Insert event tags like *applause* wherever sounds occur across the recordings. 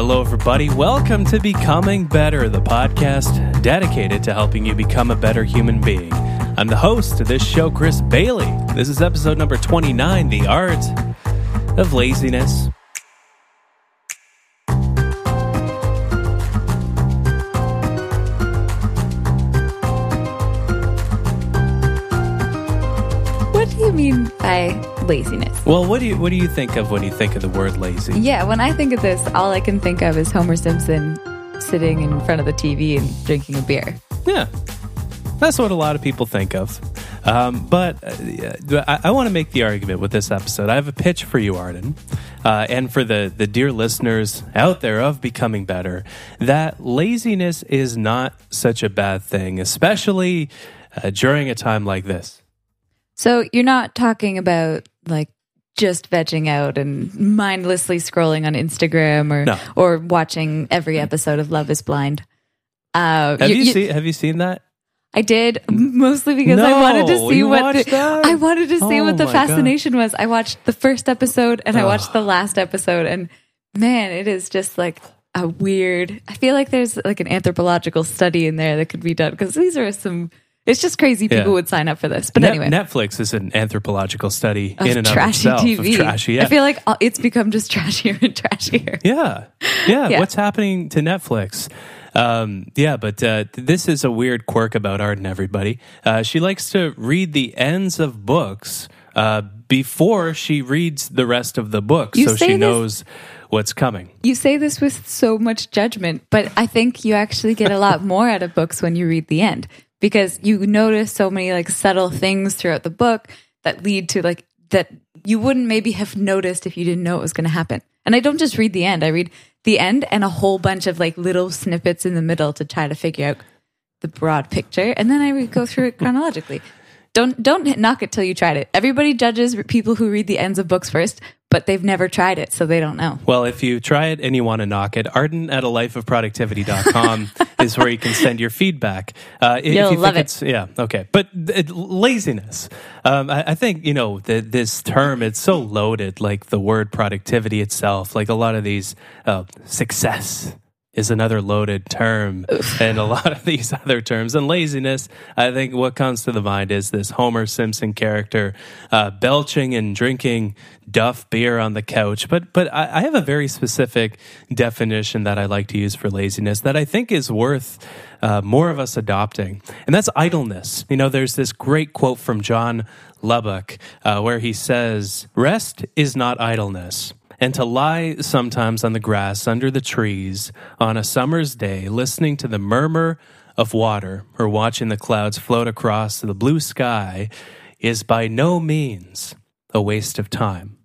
Hello, everybody. Welcome to Becoming Better, the podcast dedicated to helping you become a better human being. I'm the host of this show, Chris Bailey. This is episode number 29 The Art of Laziness. What do you mean by laziness? Well, what do you what do you think of when you think of the word lazy? Yeah, when I think of this, all I can think of is Homer Simpson sitting in front of the TV and drinking a beer. Yeah, that's what a lot of people think of. Um, but uh, I, I want to make the argument with this episode. I have a pitch for you, Arden, uh, and for the, the dear listeners out there of Becoming Better, that laziness is not such a bad thing, especially uh, during a time like this. So you're not talking about like just vegging out and mindlessly scrolling on Instagram or No. or watching every episode of Love Is Blind. Uh, Have you, you- seen Have you seen that? I did mostly because I wanted to see what the, that? I wanted to see Oh what the my God. fascination was. I watched the first episode and I watched the last episode and man, it is just like a weird. I feel like there's like an anthropological study in there that could be done because these are some. It's just crazy people Yeah. would sign up for this. But Net- anyway, Netflix is an anthropological study of in and trashy of itself TV. of trashy. Yeah. I feel like uh, it's become just *laughs* trashier and trashier. Yeah. yeah. Yeah. What's happening to Netflix? Um, yeah, but uh, this is a weird quirk about Arden, everybody. Uh, she likes to read the ends of books uh, before she reads the rest of the book You so she this- knows what's coming. You say this with so much judgment, but I think you actually get a lot *laughs* more out of books when you read the end because you notice so many like subtle things throughout the book that lead to like that you wouldn't maybe have noticed if you didn't know it was going to happen. And I don't just read the end, I read the end and a whole bunch of like little snippets in the middle to try to figure out the broad picture and then I re- go through it chronologically. Don't don't knock it till you tried it. Everybody judges people who read the ends of books first, but they've never tried it, so they don't know. Well, if you try it and you want to knock it, Arden at a life of lifeofproductivity.com *laughs* is where you can send your feedback. Uh, if You'll you love think it. it's- Yeah, okay. But laziness. Um, I, I think, you know, the, this term, it's so loaded, like the word productivity itself, like a lot of these uh, success is another loaded term and a lot of these other terms. And laziness i think what comes to the mind is this homer simpson character uh, belching and drinking duff beer on the couch. But but I, I have a very specific definition that i like to use for laziness that i think is worth uh, more of us adopting. And that's idleness. You know there's this great quote from john lubbock uh, where he says rest is not idleness and to lie sometimes on the grass under the trees on a summer's day, listening to the murmur of water or watching the clouds float across the blue sky, is by no means a waste of time.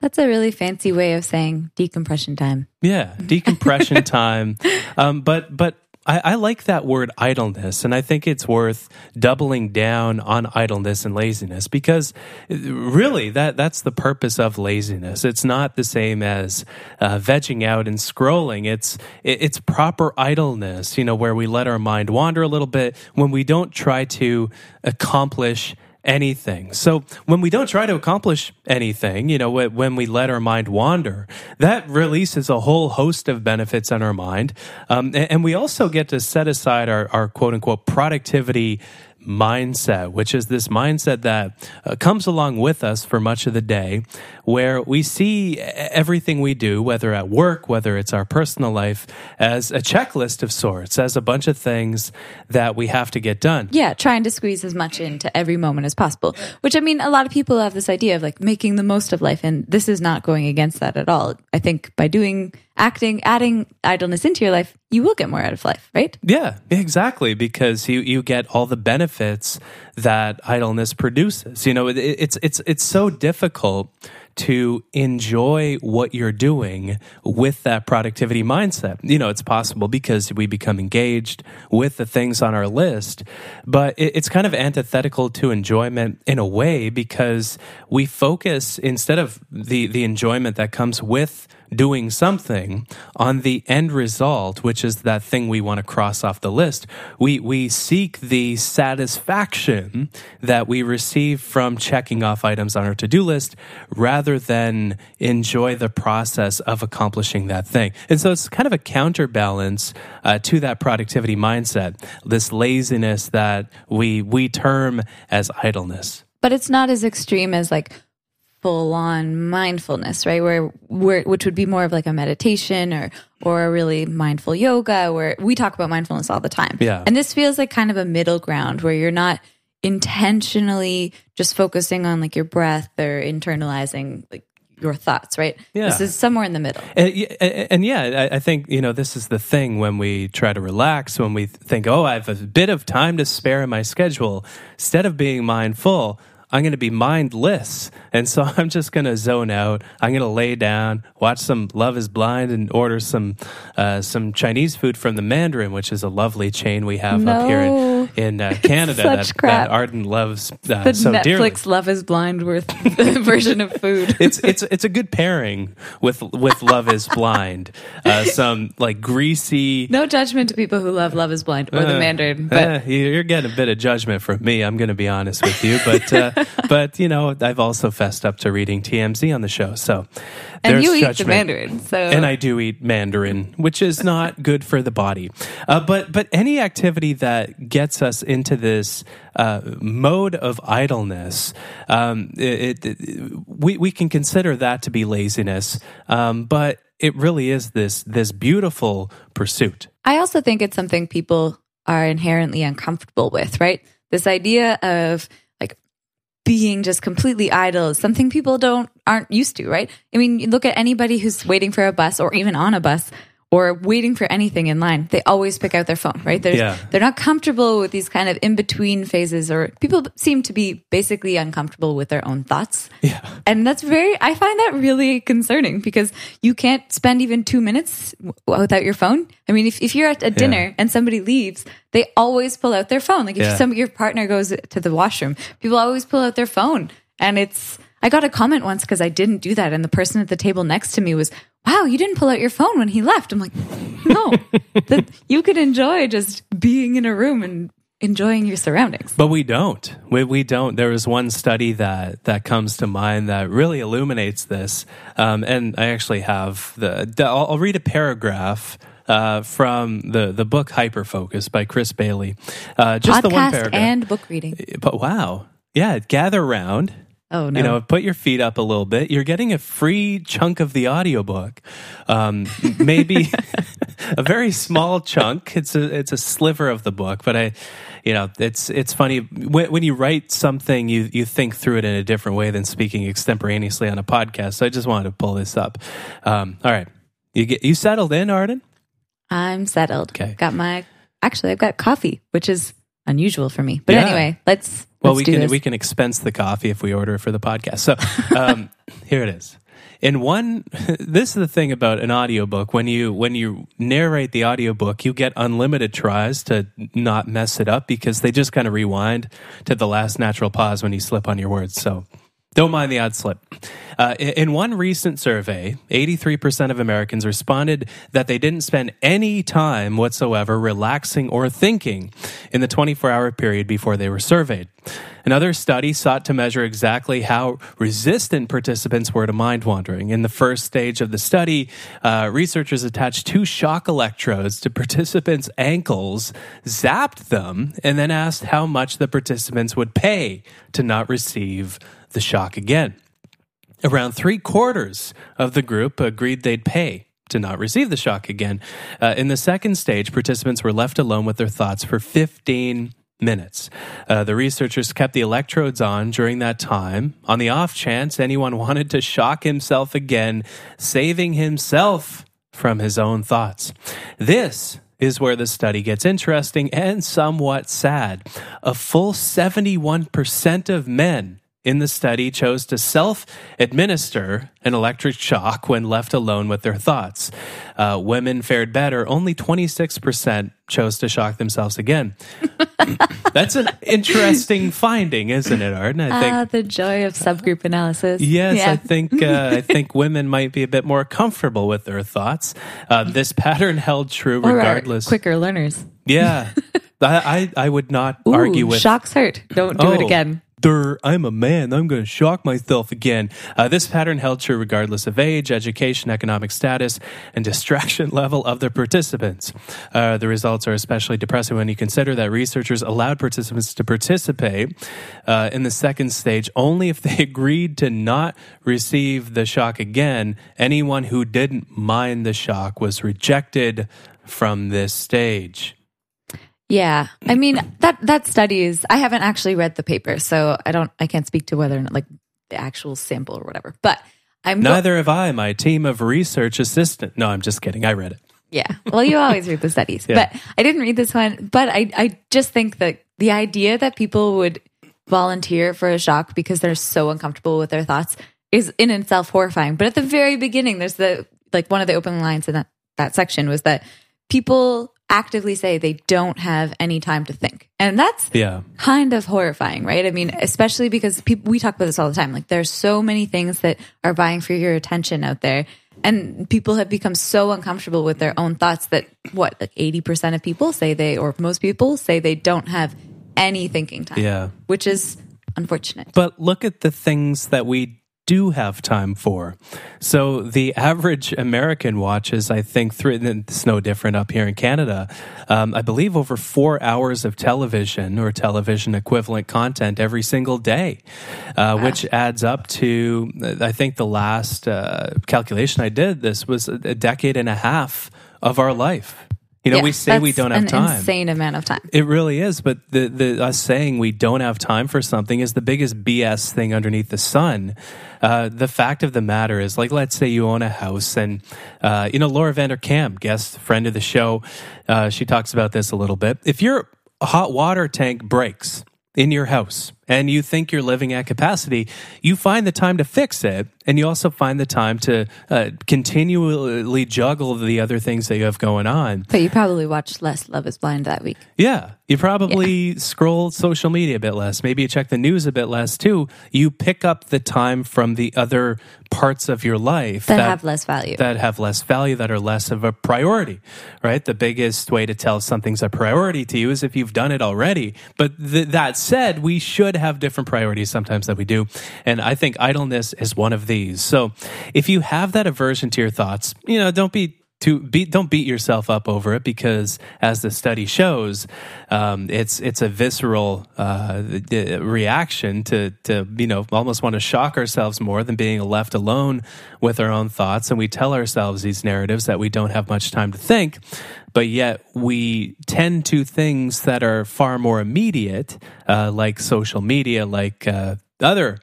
That's a really fancy way of saying decompression time. Yeah, decompression *laughs* time. Um, but but I, I like that word idleness, and I think it's worth doubling down on idleness and laziness because really that that's the purpose of laziness. It's not the same as uh, vegging out and scrolling. It's it, it's proper idleness, you know, where we let our mind wander a little bit when we don't try to accomplish anything. So when we don't try to accomplish anything, you know, when we let our mind wander, that releases a whole host of benefits on our mind. Um, and, we also get to set aside our, our quote unquote productivity mindset, which is this mindset that uh, comes along with us for much of the day, where we see everything we do, whether at work, whether it's our personal life, as a checklist of sorts, as a bunch of things that we have to get done. Yeah, trying to squeeze as much into every moment as possible. Which I mean, a lot of people have this idea of like making the most of life, and this is not going against that at all. I think by doing acting, adding idleness into your life, you will get more out of life, right? Yeah, exactly. Because you, you get all the benefits that idleness produces. You know, it, it's it's it's so difficult to enjoy what you're doing with that productivity mindset. You know, it's possible because we become engaged with the things on our list, but it, it's kind of antithetical to enjoyment in a way because we focus instead of the the enjoyment that comes with doing something on the end result, which is that thing we want to cross off the list. We, we seek the satisfaction that we receive from checking off items on our to do list rather than enjoy the process of accomplishing that thing. And so it's kind of a counterbalance uh, to that productivity mindset, this laziness that we, we term as idleness. But it's not as extreme as like full on mindfulness, right? Where, where, which would be more of like a meditation or, or a really mindful yoga where we talk about mindfulness all the time. Yeah. And this feels like kind of a middle ground where you're not intentionally just focusing on like your breath or internalizing like your thoughts, right? Yeah. This is somewhere in the middle. And, and yeah, I, I think, you know, this is the thing when we try to relax, when we think, oh, I have a bit of time to spare in my schedule, instead of being mindful, I'm going to be mindless. And so *laughs* I'm just going to zone out. I'm going to lay down, watch some Love is Blind, and order some uh, some Chinese food from the Mandarin, which is a lovely chain we have up here in, in uh, *laughs* Canada that, that Arden loves uh, The so Netflix dearly. Love is Blind worth *laughs* version of food. It's it's it's a good pairing with with Love is Blind. Uh, some like greasy. no judgment to people who love Love is Blind or the Uh, Mandarin, but eh, you're getting a bit of judgment from me. I'm going to be honest with you, but uh, *laughs* but you know I've also fessed up to reading TMZ on the show, so and you eat the Mandarin, so And I do eat Mandarin, which is not *laughs* good for the body. Uh, but but any activity that gets us into this uh, mode of idleness, um, it, it, we we can consider that to be laziness. Um, but it really is this this beautiful pursuit. I also think it's something people are inherently uncomfortable with, right? This idea of being just completely idle is something people don't aren't used to, right? I mean, look at anybody who's waiting for a bus or even on a bus or waiting for anything in line. They always pick out their phone, right? They're Yeah. they're not comfortable with these kind of in between phases or people seem to be basically uncomfortable with their own thoughts. Yeah. And that's very, I find that really concerning because you can't spend even two minutes w- without your phone. I mean, if, if you're at a dinner and somebody leaves, they always pull out their phone. Like if Yeah. some your partner goes to the washroom, people always pull out their phone. And it's, I got a comment once because I didn't do that. And the person at the table next to me was, wow, you didn't pull out your phone when he left. I'm like, no, *laughs* that you could enjoy just being in a room and enjoying your surroundings. But we don't. We, we don't. There was one study that, that comes to mind that really illuminates this. Um, and I actually have the, the I'll, I'll read a paragraph uh, from the, the book Hyperfocus by Chris Bailey. Uh, just the one paragraph. and book reading. but wow. Yeah, gather round. Oh, no. You know, put your feet up a little bit. You're getting a free chunk of the audiobook. Um, maybe *laughs* a very small chunk. It's a it's a sliver of the book, but I, you know, it's it's funny when, when you write something, you you think through it in a different way than speaking extemporaneously on a podcast. So I just wanted to pull this up. Um, all right, you get you settled in, Arden. I'm settled. Okay. Got my actually I've got coffee, which is unusual for me. But Yeah. anyway, let's Well, let's we can this. we can expense the coffee if we order it for the podcast. So um, *laughs* here it is. In one, *laughs* this is the thing about an audiobook. When you when you narrate the audiobook, you get unlimited tries to not mess it up because they just kind of rewind to the last natural pause when you slip on your words. So don't mind the odd slip. Uh, in- in one recent survey, 83% of Americans responded that they didn't spend any time whatsoever relaxing or thinking in the 24 hour period before they were surveyed. Another study sought to measure exactly how resistant participants were to mind wandering. In the first stage of the study, uh, researchers attached two shock electrodes to participants' ankles, zapped them, and then asked how much the participants would pay to not receive the shock again. Around three quarters of the group agreed they'd pay to not receive the shock again. Uh, in the second stage, participants were left alone with their thoughts for 15 minutes. Uh, the researchers kept the electrodes on during that time on the off chance anyone *laughs* wanted to shock himself again, saving himself from his own thoughts. This is where the study gets interesting and somewhat sad. A full 71% of men in the study chose to self administer an electric shock when left alone with their thoughts. Uh, women fared better. Only 26% chose to shock themselves again. *laughs* That's an interesting finding, isn't it, Arden? I think, ah, the joy of subgroup analysis. Yes, yeah. I think uh, I *laughs* think women might be a bit more comfortable with their thoughts. Uh, this pattern held true regardless. quicker learners. Yeah, *laughs* I, I, I would not Ooh, argue with shocks hurt. Don't do oh, it again. I'm a man. I'm going to shock myself again. Uh, this pattern held true regardless of age, education, economic status, and distraction *laughs* level of the participants. Uh, the results are especially depressing when you consider that researchers allowed participants to participate uh, in the second stage only if they *laughs* agreed to not receive the shock again. Anyone who didn't mind the shock was rejected from this stage. Yeah. I mean, that that study is I haven't actually read the paper, so I don't I can't speak to whether or not like the actual sample or whatever. But I'm Neither go- have I, my team of research assistant. No, I'm just kidding. I read it. Yeah. Well, you always read the studies. *laughs* Yeah. But I didn't read this one, but I I just think that the idea that people would volunteer for a shock because they're so uncomfortable with their thoughts is in itself horrifying. But at the very beginning, there's the like one of the opening lines in that that section was that people actively say they don't have any time to think. And that's yeah. kind of horrifying, right? I mean, especially because people, we talk about this all the time. Like there's so many things that are vying for your attention out there. And people have become so uncomfortable with their own thoughts that what, like 80% of people say they, or most people say they don't have any thinking time. Yeah. Which is unfortunate. But look at the things that we do have time for. So the average American watches, I think, three, it's no different up here in Canada. Um, I believe over four hours of television or television equivalent content every single day, uh, wow. which adds up to, I think the last uh, calculation I did, this was a decade and a half of our life. You know, yeah, we say we don't have an time. Insane amount of time. It really is. But the, the us saying we don't have time for something is the biggest BS thing underneath the sun. Uh, the fact of the matter is, like, let's say you own a house, and uh, you know, Laura Vanderkam, guest friend of the show, uh, she talks about this a little bit. If your hot water tank breaks in your house and you think you're living at capacity, you find the time to fix it and you also find the time to uh, continually juggle the other things that you have going on. But you probably watched less Love is Blind that week. Yeah. You probably yeah. scroll social media a bit less. Maybe you check the news a bit less too. You pick up the time from the other parts of your life that, that have less value. That have less value, that are less of a priority, right? The biggest way to tell something's a priority to you is if you've done it already. But th- that said, we should have different priorities sometimes that we do. And I think idleness is one of these. so if you have that aversion to your thoughts, you know, don't be to beat don't beat yourself up over it because as the study shows um, it's it's a visceral uh, reaction to to you know almost want to shock ourselves more than being left alone with our own thoughts. And we tell ourselves these narratives that we don't have much time to think but yet we tend to things that are far more immediate uh, like social media like uh, other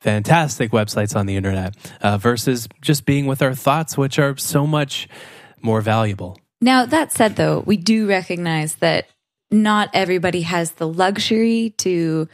fantastic websites on the internet uh, versus just being with our thoughts, which are so much more valuable. Now, that said, though, we do recognize that not everybody has the luxury to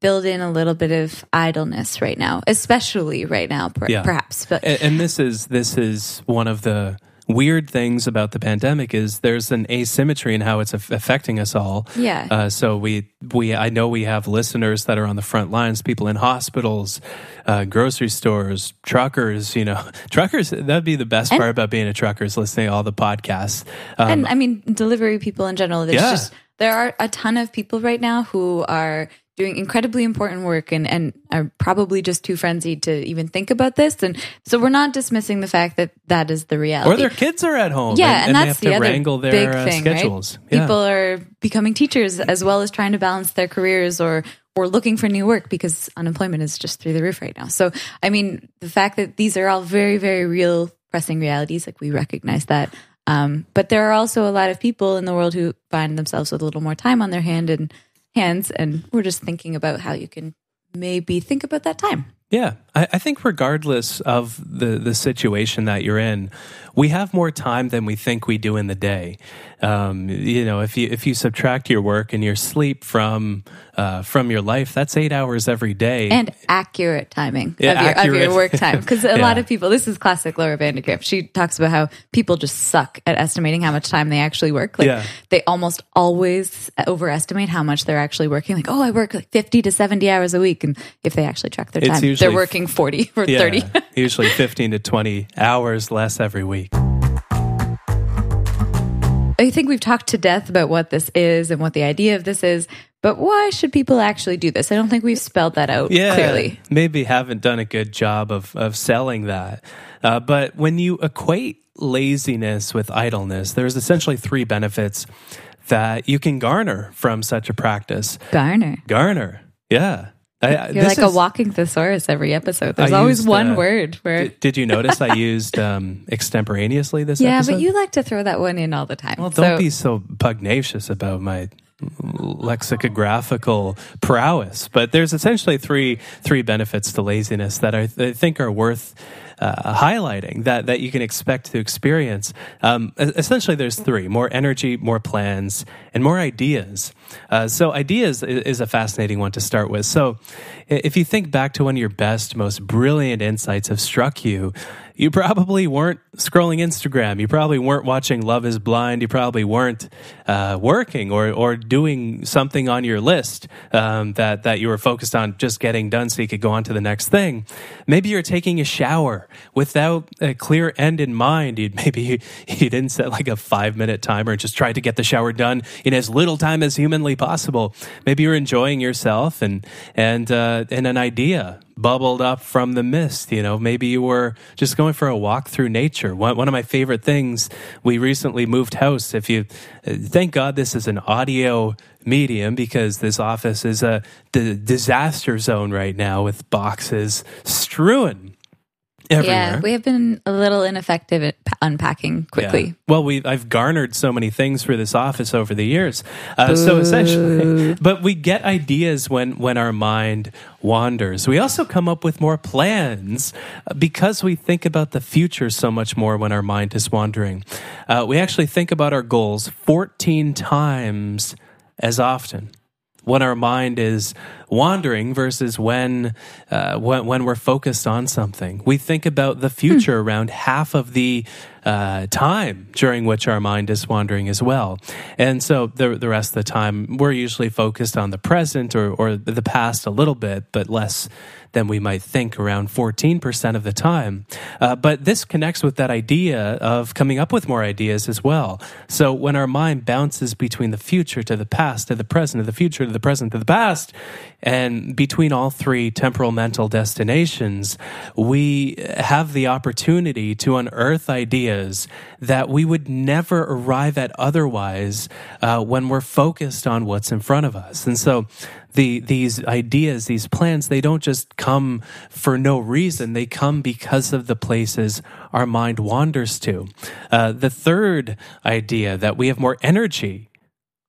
build in a little bit of idleness right now, especially right now, per- yeah. perhaps. But and, and this is this is one of the weird things about the pandemic is there's an asymmetry in how it's affecting us all. Yeah. Uh, so we we I know we have listeners that are on the front lines, people in hospitals, uh, grocery stores, truckers. You know, *laughs* truckers. That'd be the best and, part about being a trucker is listening to all the podcasts. Um, and I mean, delivery people in general. There's yeah. just there are a ton of people right now who are doing incredibly important work and, and are probably just too frenzied to even think about this. And so we're not dismissing the fact that that is the reality. Or their kids are at home. Yeah, and, and, that's the other their, big uh, thing, schedules. Right? Yeah. People are becoming teachers as well as trying to balance their careers or or looking for new work because unemployment is just through the roof right now. So, I mean, the fact that these are all very, very real pressing realities, like we recognize that. Um, but there are also a lot of people in the world who find themselves with a little more time on their hand and hands. And we're just thinking about how you can maybe think about that time. Yeah, I, I, think regardless of the the situation that you're in, we have more time than we think we do in the day. Um, you know, if you if you subtract your work and your sleep from uh, from your life, that's eight hours every day. and accurate timing Yeah, of, your, of your work time because a *laughs* Yeah. lot of people this is classic laura vanderkam she talks about how people just suck at estimating how much time they actually work like Yeah. they almost always overestimate how much they're actually working like oh i work like 50 to 70 hours a week and if they actually track their time they're working 40 or yeah, 30 *laughs* usually fifteen to twenty hours less every week. I think we've talked to death about what this is and what the idea of this is, but why should people actually do this? I don't think we've spelled that out yeah, clearly. maybe haven't done a good job of of selling that. Uh, but when you equate laziness with idleness, there's essentially three benefits that you can garner from such a practice. Garner. Garner, yeah. I, You're like a walking thesaurus every episode. There's I always used, one uh, word where. Did, did you notice I used um, extemporaneously this yeah, episode? but you like to throw that one in all the time. Well, don't So- be so pugnacious about my lexicographical prowess. But there's essentially three three benefits to laziness that I, I think are worth uh, highlighting that that you can expect to experience. Um, essentially, there's three: more energy, more plans, and more ideas. Uh, so, ideas is a fascinating one to start with. So, if you think back to when your best, most brilliant insights have struck you, you probably weren't scrolling Instagram. You probably weren't watching Love is Blind. You probably weren't uh, working or, or doing something on your list um, that, that you were focused on just getting done so you could go on to the next thing. Maybe you're taking a shower without a clear end in mind. You, *laughs* maybe you, you didn't set like a five minute timer and just tried to get the shower done in as little time as humanly possible. Maybe you're enjoying yourself and, and, uh, and an idea bubbled up from the mist. You know, maybe you were just going for a walk through nature. One, one of my favorite things, we recently moved house. If you, thank God this is an audio medium because this office is a d- disaster zone right now with boxes strewn everywhere. Yeah, we have been a little ineffective at unpacking quickly. Yeah. Well, we I've garnered so many things for this office over the years. Uh, so essentially, *laughs* but we get ideas when when our mind wanders. We also come up with more plans uh, because we think about the future so much more when our mind is wandering. Uh, we actually think about our goals 14 times as often when our mind is wandering versus when, uh, when when we're focused on something. We think about the future around half of the uh, time during which our mind is wandering as well. And so the the rest of the time we're usually focused on the present or or the past a little bit, but less than we might think around 14% of the time. Uh, but this connects with that idea of coming up with more ideas as well. So when our mind bounces between the future to the past to the present, to the future to the present to the past, and between all three temporal mental destinations, we have the opportunity to unearth ideas that we would never arrive at otherwise uh, when we're focused on what's in front of us. And so the these ideas, these plans, they don't just come for no reason. They come because of the places our mind wanders to. Uh, the third idea that we have more energy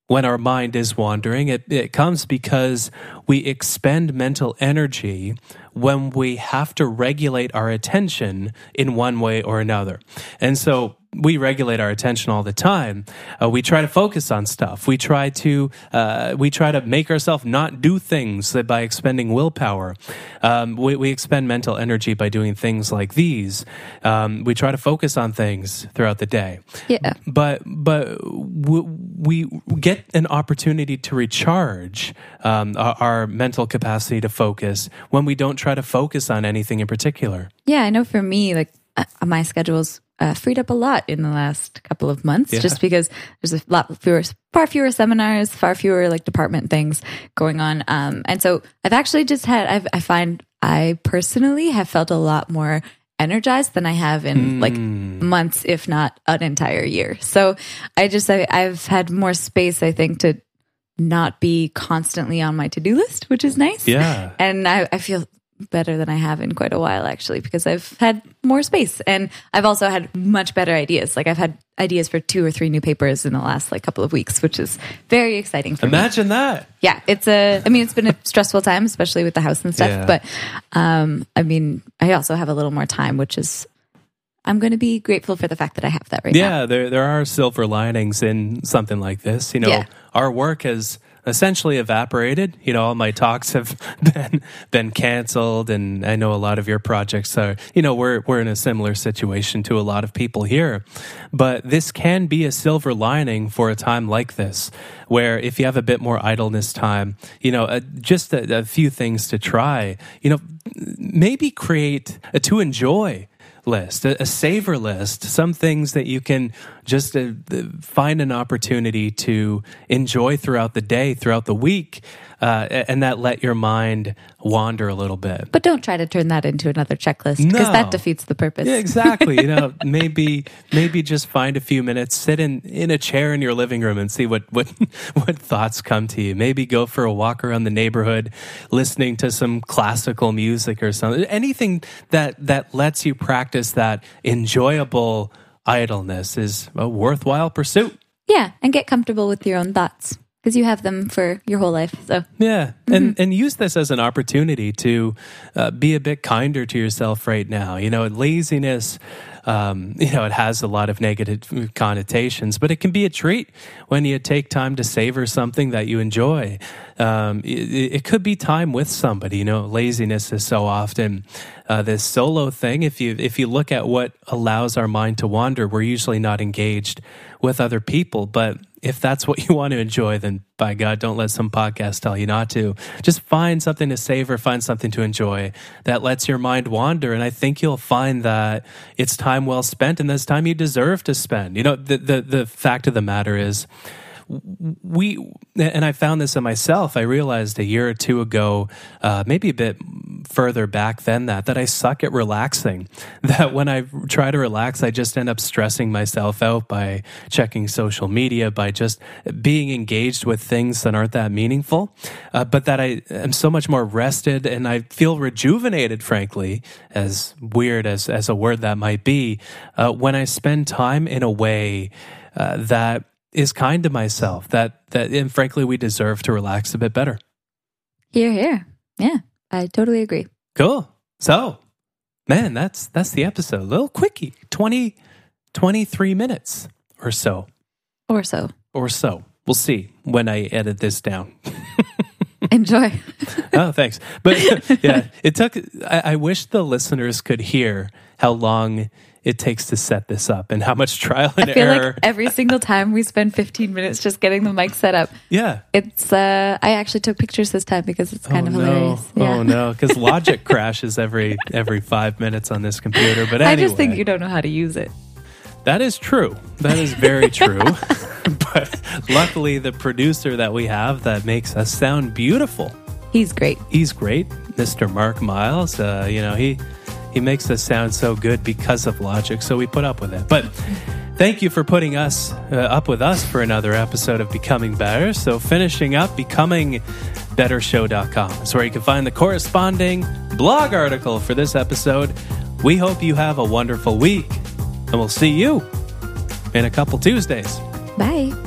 when our mind is wandering, it, it comes because we expend mental energy when we have to regulate our attention in one way or another. And so we regulate our attention all the time. Uh, we try to focus on stuff. We try to uh, we try to make ourselves not do things by expending willpower. Um, we, we expend mental energy by doing things like these. Um, we try to focus on things throughout the day Yeah. but but w- we get an opportunity to recharge um, our, our mental capacity to focus when we don't try to focus on anything in particular. Yeah, I know for me, like uh, my schedule's uh, freed up a lot in the last couple of months, Yeah. just because there's a lot fewer, far fewer seminars, far fewer like department things going on. Um, and so I've actually just had, I've, I find I personally have felt a lot more energized than I have in like months, if not an entire year. So I just, I, I've had more space, I think, to not be constantly on my to do list, which is nice Yeah. and I, I feel better than I have in quite a while actually because I've had more space and I've also had much better ideas. Like I've had ideas for two or three new papers in the last like couple of weeks, which is very exciting for me. Imagine that. Yeah, it's a. I mean, it's been a *laughs* stressful time, especially with the house and stuff. Yeah. But um, I mean, I also have a little more time, which is I'm going to be grateful for the fact that I have that right yeah, now. there there are silver linings in something like this. You know, Yeah. our work has essentially evaporated. You know, all my talks have *laughs* been been canceled, and I know a lot of your projects are. You know, we're we're in a similar situation to a lot of people here, but this can be a silver lining for a time like this, where if you have a bit more idleness time, you know, uh, just a, a few things to try. You know, maybe create a to enjoy list, a, a savor list, some things that you can just uh, find an opportunity to enjoy throughout the day, throughout the week, uh, and that let your mind wander a little bit. But don't try to turn that into another checklist because No. that defeats the purpose. Yeah, exactly. You know, *laughs* maybe maybe just find a few minutes, sit in in a chair in your living room, and see what what *laughs* what thoughts come to you. Maybe go for a walk around the neighborhood, listening to some classical music or something. Anything that that lets you practice that enjoyable idleness is a worthwhile pursuit. Yeah, and get comfortable with your own thoughts because you have them for your whole life. So Yeah, and and use this as an opportunity to uh, be a bit kinder to yourself right now. You know, laziness. Um, *laughs* you know, it has a lot of negative connotations, but it can be a treat when you take time to savor something that you enjoy. Um, it, it could be time with somebody. You know, laziness is so often uh, this solo thing. If you if you look at what allows our mind to wander, we're usually not engaged with other people. But if that's what you want to enjoy, then by God, don't let some podcast tell you not to. Just find something to savor, find something to enjoy that lets your mind wander. And I think you'll find that it's time well spent and that's time you deserve to spend. You know, the, the, the fact of the matter is, we and I found this in myself. I realized a year or two ago, uh, maybe a bit further back than that, that I suck at relaxing. *laughs* That when I try to relax, I just end up stressing myself out by checking social media, by just being engaged with things that aren't that meaningful. Uh, but that I am so much more rested and I feel rejuvenated, frankly, as weird as as a word that might be, uh, when I spend time in a way uh, that is kind to myself that that and frankly we deserve to relax a bit better here, here. Yeah, I totally agree. cool so man that's that's the episode a little quickie 20 23 minutes or so Or so. or so we'll see when i edit this down *laughs* Enjoy. oh thanks but *laughs* yeah it took I, I wish the listeners could hear how long it takes to set this up and how much trial and I feel error like every single time we spend 15 minutes just getting the mic set up, yeah it's, uh, I actually took pictures this time because it's kind oh, of hilarious. No. Yeah. Oh no, because *laughs* logic crashes every every five minutes on this computer. But I just think you don't know how to use it. that is true. That is very true. *laughs* *laughs* but luckily, the producer that we have that makes us sound beautiful, He's great. he's great, Mr. Mark Miles. Uh, you know he he makes us sound so good because of logic. So we put up with it. But Thank you for putting us uh, up with us for another episode of Becoming Better. So, finishing up, becomingbettershow.com is where you can find the corresponding blog article for this episode. We hope you have a wonderful week, and we'll see you in a couple Tuesdays. Bye.